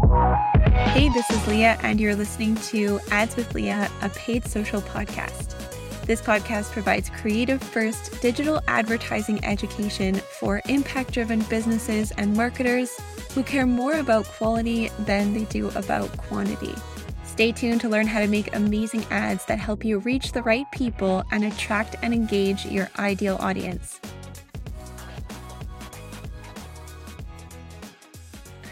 Hey, this is Leah, and you're listening to Ads with Leah, a paid social podcast. This podcast provides creative first digital advertising education for impact driven businesses and marketers who care more about quality than they do about quantity. Stay tuned to learn how to make amazing ads that help you reach the right people and attract and engage your ideal audience.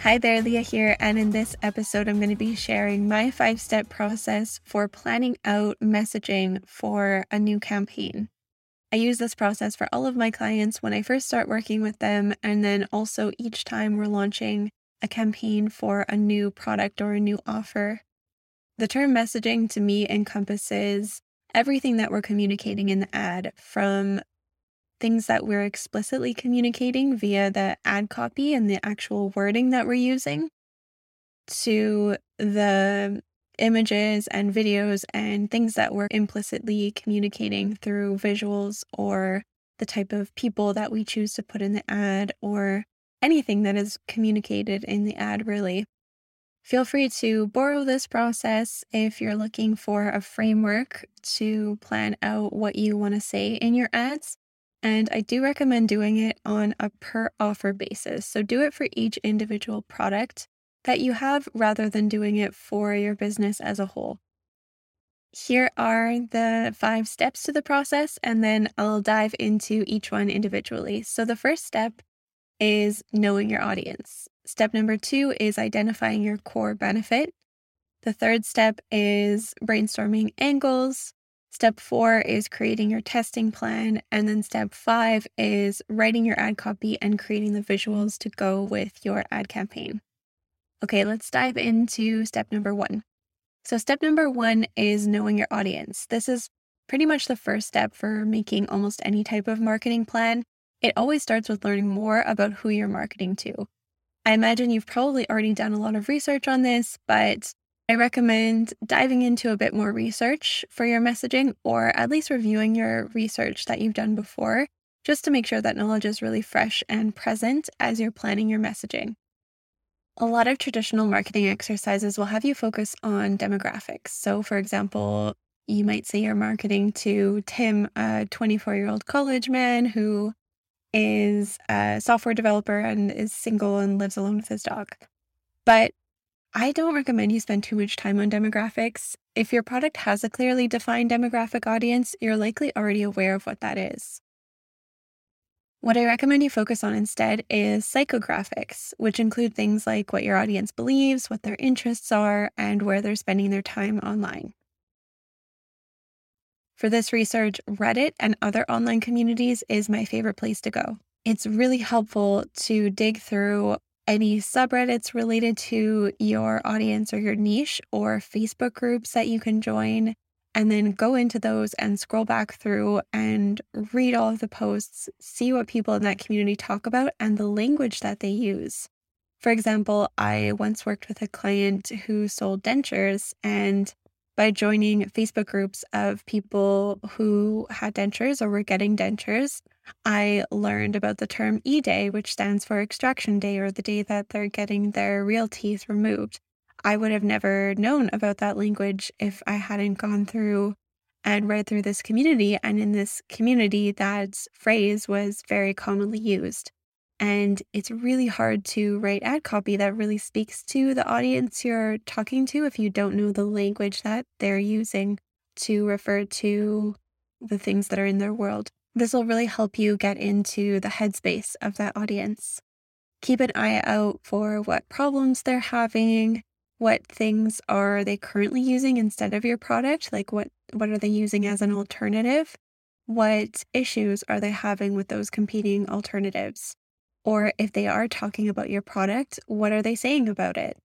Hi there, Leah here, and in this episode, I'm going to be sharing my five step process for planning out messaging for a new campaign. I use this process for all of my clients when I first start working with them, and then also each time we're launching a campaign for a new product or a new offer. The term messaging to me encompasses everything that we're communicating in the ad from things that we're explicitly communicating via the ad copy and the actual wording that we're using to the images and videos and things that we're implicitly communicating through visuals or the type of people that we choose to put in the ad or anything that is communicated in the ad, really. Feel free to borrow this process if you're looking for a framework to plan out what you want to say in your ads. And I do recommend doing it on a per offer basis. So do it for each individual product that you have rather than doing it for your business as a whole. Here are the five steps to the process, and then I'll dive into each one individually. So the first step is knowing your audience. Step number two is identifying your core benefit. The third step is brainstorming angles. Step four is creating your testing plan. And then step five is writing your ad copy and creating the visuals to go with your ad campaign. Okay, let's dive into step number one. So, step number one is knowing your audience. This is pretty much the first step for making almost any type of marketing plan. It always starts with learning more about who you're marketing to. I imagine you've probably already done a lot of research on this, but I recommend diving into a bit more research for your messaging or at least reviewing your research that you've done before, just to make sure that knowledge is really fresh and present as you're planning your messaging. A lot of traditional marketing exercises will have you focus on demographics. So, for example, you might say you're marketing to Tim, a 24 year old college man who is a software developer and is single and lives alone with his dog. But I don't recommend you spend too much time on demographics. If your product has a clearly defined demographic audience, you're likely already aware of what that is. What I recommend you focus on instead is psychographics, which include things like what your audience believes, what their interests are, and where they're spending their time online. For this research, Reddit and other online communities is my favorite place to go. It's really helpful to dig through any subreddits related to your audience or your niche or Facebook groups that you can join. And then go into those and scroll back through and read all of the posts, see what people in that community talk about and the language that they use. For example, I once worked with a client who sold dentures, and by joining Facebook groups of people who had dentures or were getting dentures, I learned about the term E Day, which stands for extraction day or the day that they're getting their real teeth removed. I would have never known about that language if I hadn't gone through and read through this community. And in this community, that phrase was very commonly used. And it's really hard to write ad copy that really speaks to the audience you're talking to if you don't know the language that they're using to refer to the things that are in their world. This will really help you get into the headspace of that audience. Keep an eye out for what problems they're having, what things are they currently using instead of your product, like what what are they using as an alternative? What issues are they having with those competing alternatives? Or if they are talking about your product, what are they saying about it?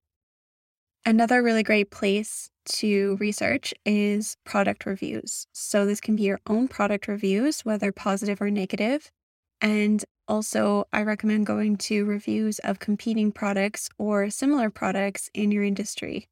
Another really great place to research is product reviews. So, this can be your own product reviews, whether positive or negative. And also, I recommend going to reviews of competing products or similar products in your industry.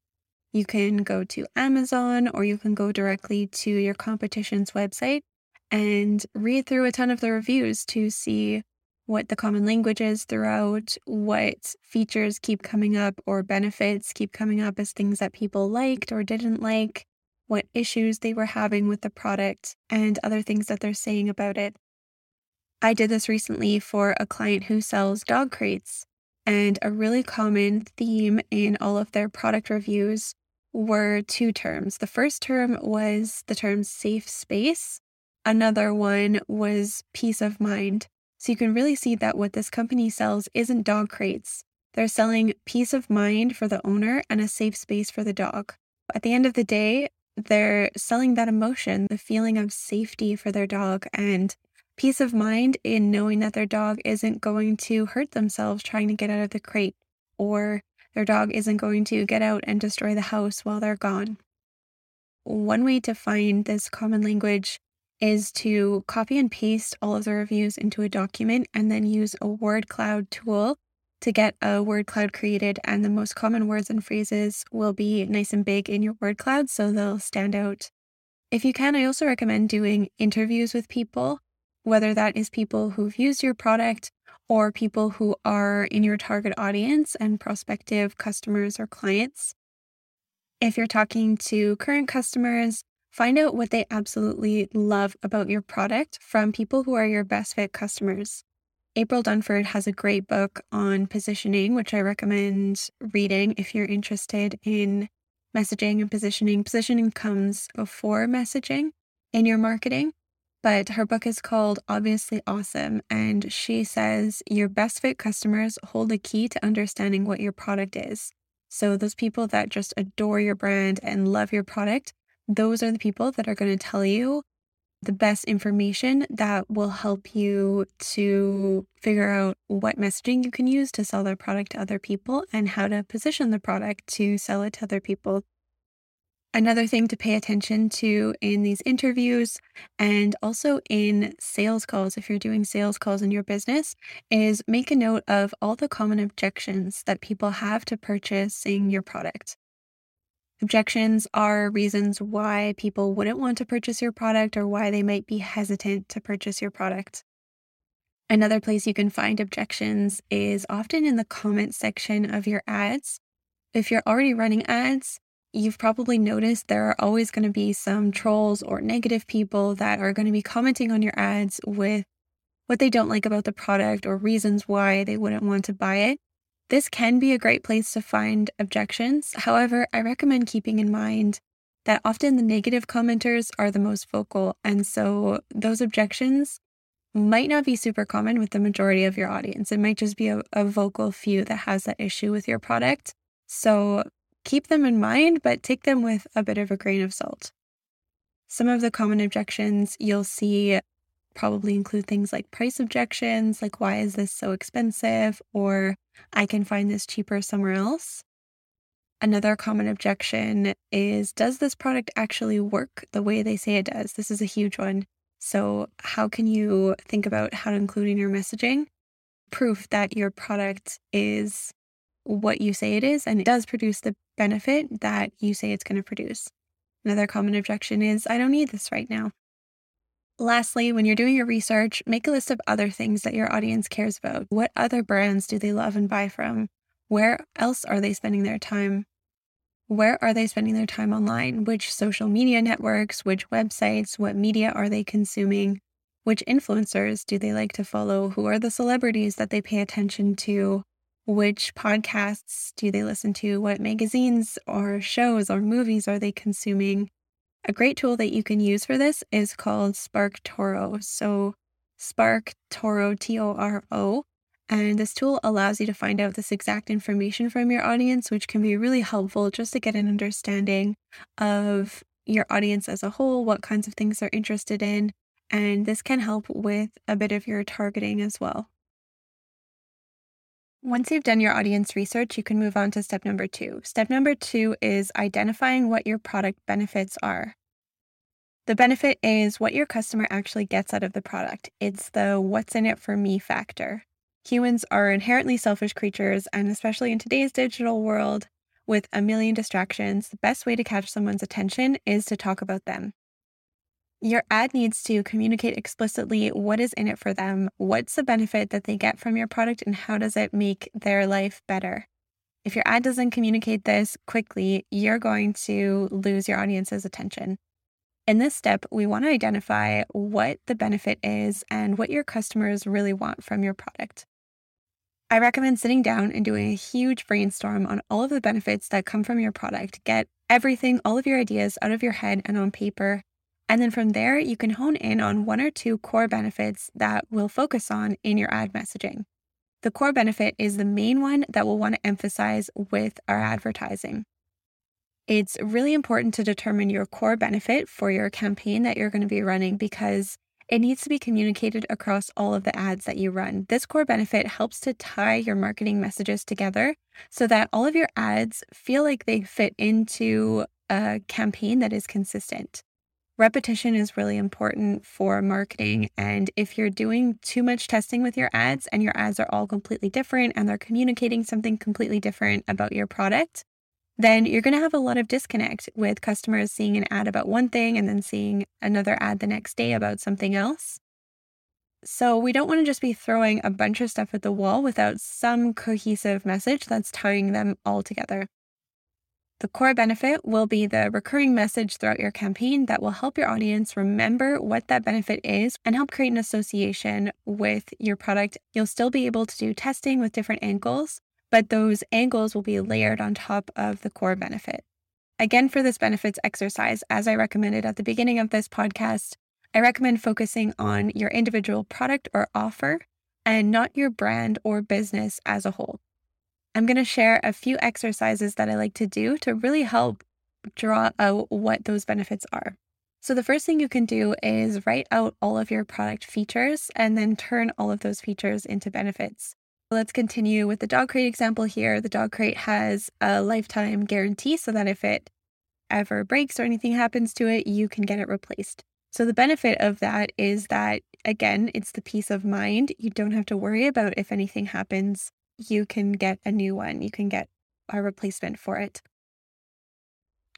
You can go to Amazon or you can go directly to your competition's website and read through a ton of the reviews to see what the common language is throughout, what features keep coming up or benefits keep coming up as things that people liked or didn't like, what issues they were having with the product, and other things that they're saying about it. I did this recently for a client who sells dog crates, and a really common theme in all of their product reviews were two terms. The first term was the term safe space, another one was peace of mind. So you can really see that what this company sells isn't dog crates. They're selling peace of mind for the owner and a safe space for the dog. At the end of the day, they're selling that emotion, the feeling of safety for their dog and peace of mind in knowing that their dog isn't going to hurt themselves trying to get out of the crate or their dog isn't going to get out and destroy the house while they're gone. One way to find this common language is to copy and paste all of the reviews into a document and then use a word cloud tool to get a word cloud created. And the most common words and phrases will be nice and big in your word cloud, so they'll stand out. If you can, I also recommend doing interviews with people, whether that is people who've used your product or people who are in your target audience and prospective customers or clients. If you're talking to current customers, Find out what they absolutely love about your product from people who are your best fit customers. April Dunford has a great book on positioning, which I recommend reading if you're interested in messaging and positioning. Positioning comes before messaging in your marketing, but her book is called Obviously Awesome. And she says your best fit customers hold the key to understanding what your product is. So, those people that just adore your brand and love your product those are the people that are going to tell you the best information that will help you to figure out what messaging you can use to sell their product to other people and how to position the product to sell it to other people. Another thing to pay attention to in these interviews and also in sales calls, if you're doing sales calls in your business, is make a note of all the common objections that people have to purchasing your product. Objections are reasons why people wouldn't want to purchase your product or why they might be hesitant to purchase your product. Another place you can find objections is often in the comment section of your ads. If you're already running ads, you've probably noticed there are always going to be some trolls or negative people that are going to be commenting on your ads with what they don't like about the product or reasons why they wouldn't want to buy it. This can be a great place to find objections. However, I recommend keeping in mind that often the negative commenters are the most vocal. And so those objections might not be super common with the majority of your audience. It might just be a, a vocal few that has that issue with your product. So keep them in mind, but take them with a bit of a grain of salt. Some of the common objections you'll see probably include things like price objections, like why is this so expensive? Or I can find this cheaper somewhere else. Another common objection is Does this product actually work the way they say it does? This is a huge one. So, how can you think about how to include in your messaging proof that your product is what you say it is and it does produce the benefit that you say it's going to produce? Another common objection is I don't need this right now. Lastly, when you're doing your research, make a list of other things that your audience cares about. What other brands do they love and buy from? Where else are they spending their time? Where are they spending their time online? Which social media networks, which websites, what media are they consuming? Which influencers do they like to follow? Who are the celebrities that they pay attention to? Which podcasts do they listen to? What magazines or shows or movies are they consuming? A great tool that you can use for this is called SparkToro. So, Spark Toro, T O R O. And this tool allows you to find out this exact information from your audience, which can be really helpful just to get an understanding of your audience as a whole, what kinds of things they're interested in. And this can help with a bit of your targeting as well. Once you've done your audience research, you can move on to step number two. Step number two is identifying what your product benefits are. The benefit is what your customer actually gets out of the product. It's the what's in it for me factor. Humans are inherently selfish creatures, and especially in today's digital world with a million distractions, the best way to catch someone's attention is to talk about them. Your ad needs to communicate explicitly what is in it for them, what's the benefit that they get from your product, and how does it make their life better. If your ad doesn't communicate this quickly, you're going to lose your audience's attention. In this step, we want to identify what the benefit is and what your customers really want from your product. I recommend sitting down and doing a huge brainstorm on all of the benefits that come from your product. Get everything, all of your ideas out of your head and on paper. And then from there, you can hone in on one or two core benefits that we'll focus on in your ad messaging. The core benefit is the main one that we'll want to emphasize with our advertising. It's really important to determine your core benefit for your campaign that you're going to be running because it needs to be communicated across all of the ads that you run. This core benefit helps to tie your marketing messages together so that all of your ads feel like they fit into a campaign that is consistent repetition is really important for marketing. And if you're doing too much testing with your ads and your ads are all completely different and they're communicating something completely different about your product, then you're going to have a lot of disconnect with customers seeing an ad about one thing and then seeing another ad the next day about something else. So, we don't want to just be throwing a bunch of stuff at the wall without some cohesive message that's tying them all together. The core benefit will be the recurring message throughout your campaign that will help your audience remember what that benefit is and help create an association with your product. You'll still be able to do testing with different angles, but those angles will be layered on top of the core benefit. Again, for this benefits exercise, as I recommended at the beginning of this podcast, I recommend focusing on your individual product or offer and not your brand or business as a whole. I'm going to share a few exercises that I like to do to really help draw out what those benefits are. So, the first thing you can do is write out all of your product features and then turn all of those features into benefits. Let's continue with the dog crate example here. The dog crate has a lifetime guarantee so that if it ever breaks or anything happens to it, you can get it replaced. So, the benefit of that is that, again, it's the peace of mind. You don't have to worry about if anything happens you can get a new one. You can get a replacement for it.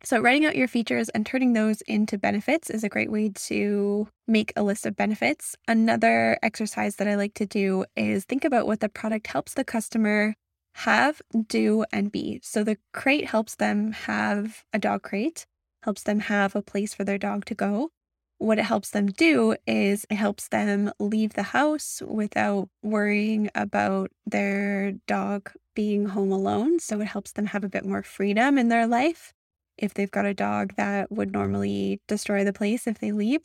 So, writing out your features and turning those into benefits is a great way to make a list of benefits. Another exercise that I like to do is think about what the product helps the customer have, do, and be. So, the crate helps them have a dog crate, helps them have a place for their dog to go what it helps them do is it helps them leave the house without worrying about their dog being home alone. So it helps them have a bit more freedom in their life if they've got a dog that would normally destroy the place if they leave.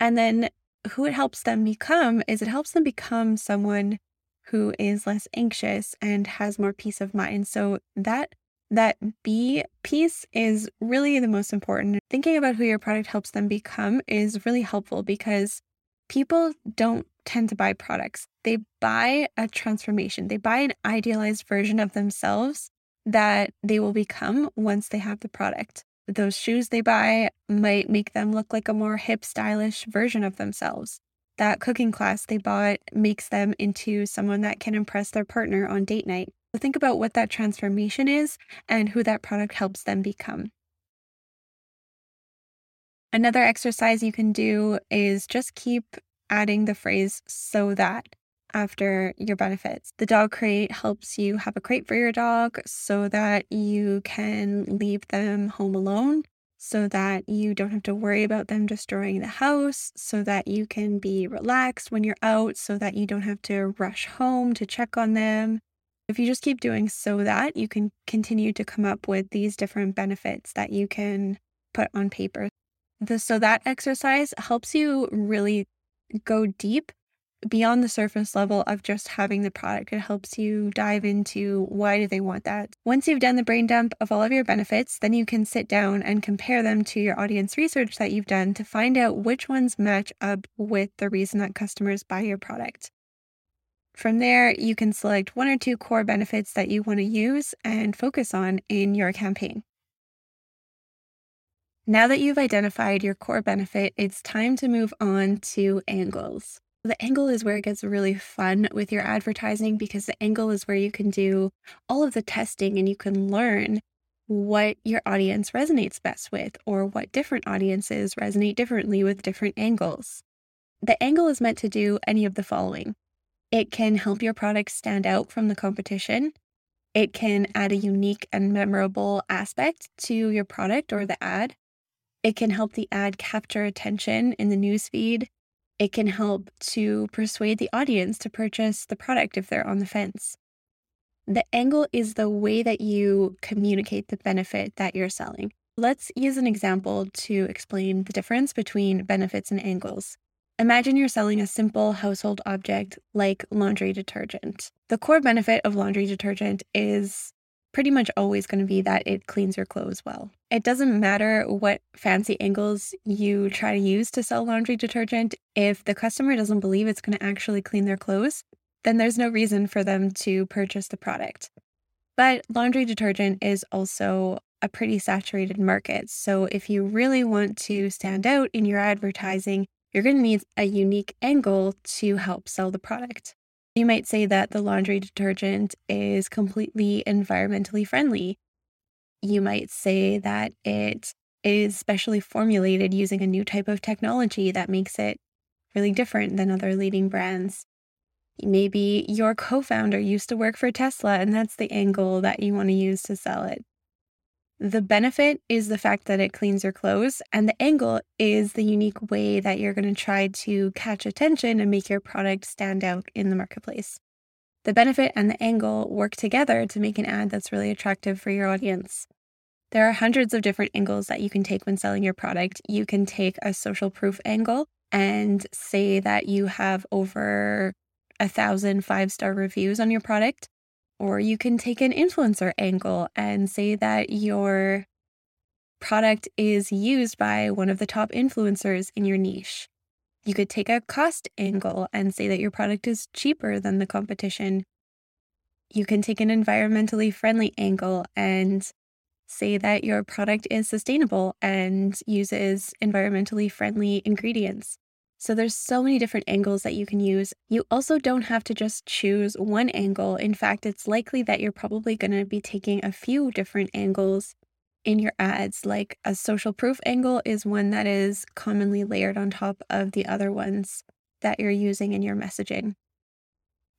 And then who it helps them become is it helps them become someone who is less anxious and has more peace of mind. So that that B piece is really the most important. Thinking about who your product helps them become is really helpful because people don't tend to buy products. They buy a transformation, they buy an idealized version of themselves that they will become once they have the product. Those shoes they buy might make them look like a more hip, stylish version of themselves. That cooking class they bought makes them into someone that can impress their partner on date night. So think about what that transformation is and who that product helps them become. Another exercise you can do is just keep adding the phrase so that after your benefits. The dog crate helps you have a crate for your dog so that you can leave them home alone, so that you don't have to worry about them destroying the house, so that you can be relaxed when you're out, so that you don't have to rush home to check on them, if you just keep doing so that, you can continue to come up with these different benefits that you can put on paper. The so that exercise helps you really go deep beyond the surface level of just having the product. It helps you dive into why do they want that. Once you've done the brain dump of all of your benefits, then you can sit down and compare them to your audience research that you've done to find out which ones match up with the reason that customers buy your product. From there, you can select one or two core benefits that you want to use and focus on in your campaign. Now that you've identified your core benefit, it's time to move on to angles. The angle is where it gets really fun with your advertising because the angle is where you can do all of the testing and you can learn what your audience resonates best with or what different audiences resonate differently with different angles. The angle is meant to do any of the following it can help your product stand out from the competition. It can add a unique and memorable aspect to your product or the ad. It can help the ad capture attention in the newsfeed. It can help to persuade the audience to purchase the product if they're on the fence. The angle is the way that you communicate the benefit that you're selling. Let's use an example to explain the difference between benefits and angles. Imagine you're selling a simple household object like laundry detergent. The core benefit of laundry detergent is pretty much always going to be that it cleans your clothes well. It doesn't matter what fancy angles you try to use to sell laundry detergent. If the customer doesn't believe it's going to actually clean their clothes, then there's no reason for them to purchase the product. But laundry detergent is also a pretty saturated market. So if you really want to stand out in your advertising, you're going to need a unique angle to help sell the product. You might say that the laundry detergent is completely environmentally friendly. You might say that it is specially formulated using a new type of technology that makes it really different than other leading brands. Maybe your co founder used to work for Tesla, and that's the angle that you want to use to sell it. The benefit is the fact that it cleans your clothes, and the angle is the unique way that you're going to try to catch attention and make your product stand out in the marketplace. The benefit and the angle work together to make an ad that's really attractive for your audience. There are hundreds of different angles that you can take when selling your product. You can take a social proof angle and say that you have over a thousand five star reviews on your product. Or you can take an influencer angle and say that your product is used by one of the top influencers in your niche. You could take a cost angle and say that your product is cheaper than the competition. You can take an environmentally friendly angle and say that your product is sustainable and uses environmentally friendly ingredients. So there's so many different angles that you can use. You also don't have to just choose one angle. In fact, it's likely that you're probably going to be taking a few different angles in your ads. Like a social proof angle is one that is commonly layered on top of the other ones that you're using in your messaging.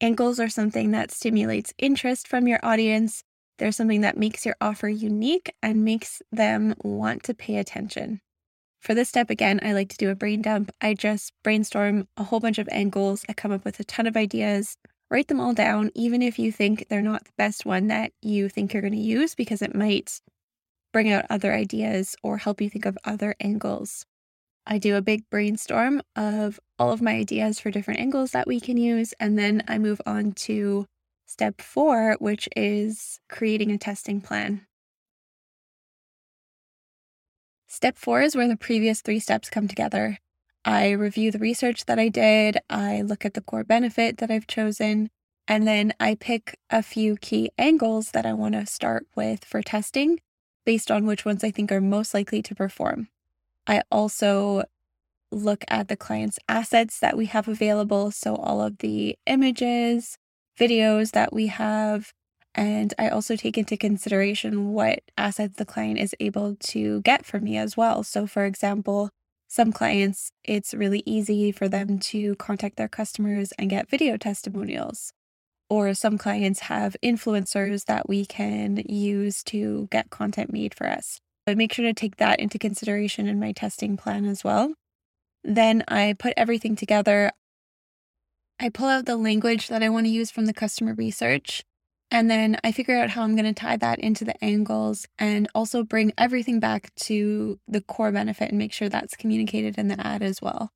Angles are something that stimulates interest from your audience. They're something that makes your offer unique and makes them want to pay attention. For this step, again, I like to do a brain dump. I just brainstorm a whole bunch of angles. I come up with a ton of ideas, write them all down, even if you think they're not the best one that you think you're going to use, because it might bring out other ideas or help you think of other angles. I do a big brainstorm of all of my ideas for different angles that we can use. And then I move on to step four, which is creating a testing plan. Step four is where the previous three steps come together. I review the research that I did, I look at the core benefit that I've chosen, and then I pick a few key angles that I want to start with for testing based on which ones I think are most likely to perform. I also look at the client's assets that we have available. So, all of the images, videos that we have, and I also take into consideration what assets the client is able to get from me as well. So, for example, some clients, it's really easy for them to contact their customers and get video testimonials. Or some clients have influencers that we can use to get content made for us. But make sure to take that into consideration in my testing plan as well. Then I put everything together. I pull out the language that I want to use from the customer research. And then I figure out how I'm going to tie that into the angles and also bring everything back to the core benefit and make sure that's communicated in the ad as well.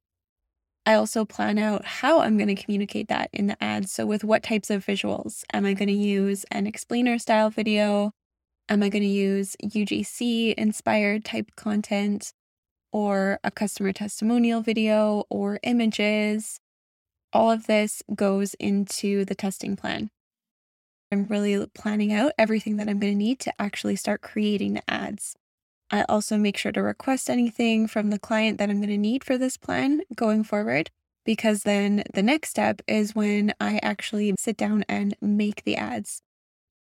I also plan out how I'm going to communicate that in the ad. So, with what types of visuals? Am I going to use an explainer style video? Am I going to use UGC inspired type content or a customer testimonial video or images? All of this goes into the testing plan. I'm really planning out everything that I'm going to need to actually start creating the ads. I also make sure to request anything from the client that I'm going to need for this plan going forward, because then the next step is when I actually sit down and make the ads.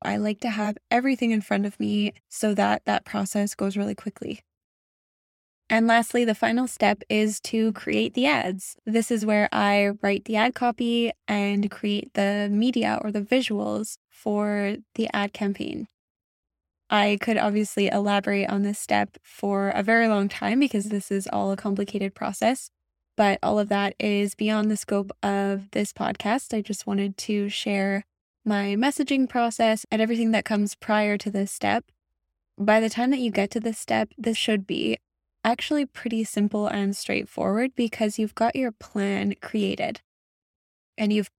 I like to have everything in front of me so that that process goes really quickly. And lastly, the final step is to create the ads. This is where I write the ad copy and create the media or the visuals for the ad campaign. I could obviously elaborate on this step for a very long time because this is all a complicated process, but all of that is beyond the scope of this podcast. I just wanted to share my messaging process and everything that comes prior to this step. By the time that you get to this step, this should be actually pretty simple and straightforward because you've got your plan created. And you've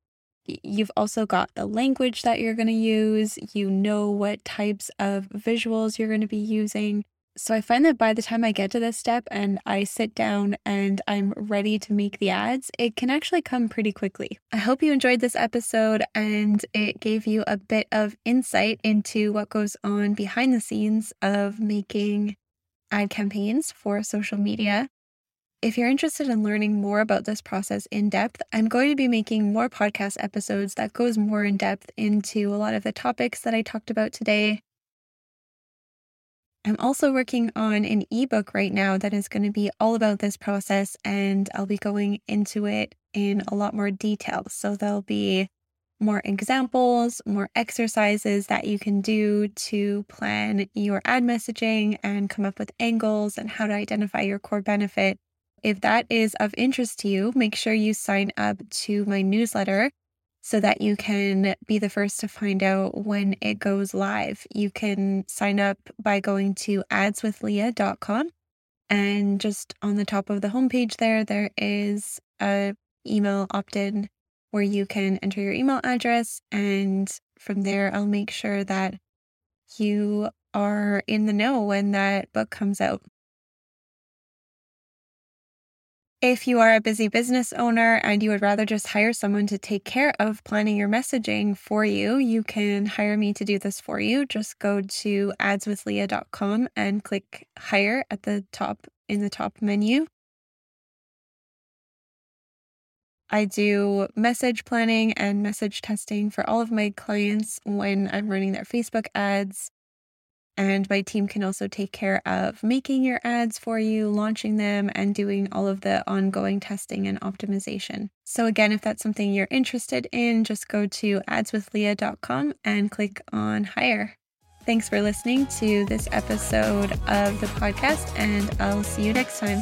you've also got the language that you're going to use, you know what types of visuals you're going to be using. So I find that by the time I get to this step and I sit down and I'm ready to make the ads, it can actually come pretty quickly. I hope you enjoyed this episode and it gave you a bit of insight into what goes on behind the scenes of making ad campaigns for social media. If you're interested in learning more about this process in depth, I'm going to be making more podcast episodes that goes more in depth into a lot of the topics that I talked about today. I'm also working on an ebook right now that is going to be all about this process and I'll be going into it in a lot more detail. So there'll be more examples, more exercises that you can do to plan your ad messaging and come up with angles and how to identify your core benefit. If that is of interest to you, make sure you sign up to my newsletter so that you can be the first to find out when it goes live. You can sign up by going to adswithleah.com and just on the top of the homepage there there is a email opt-in where you can enter your email address. And from there, I'll make sure that you are in the know when that book comes out. If you are a busy business owner and you would rather just hire someone to take care of planning your messaging for you, you can hire me to do this for you. Just go to adswithleah.com and click hire at the top in the top menu. I do message planning and message testing for all of my clients when I'm running their Facebook ads. And my team can also take care of making your ads for you, launching them, and doing all of the ongoing testing and optimization. So, again, if that's something you're interested in, just go to adswithleah.com and click on hire. Thanks for listening to this episode of the podcast, and I'll see you next time.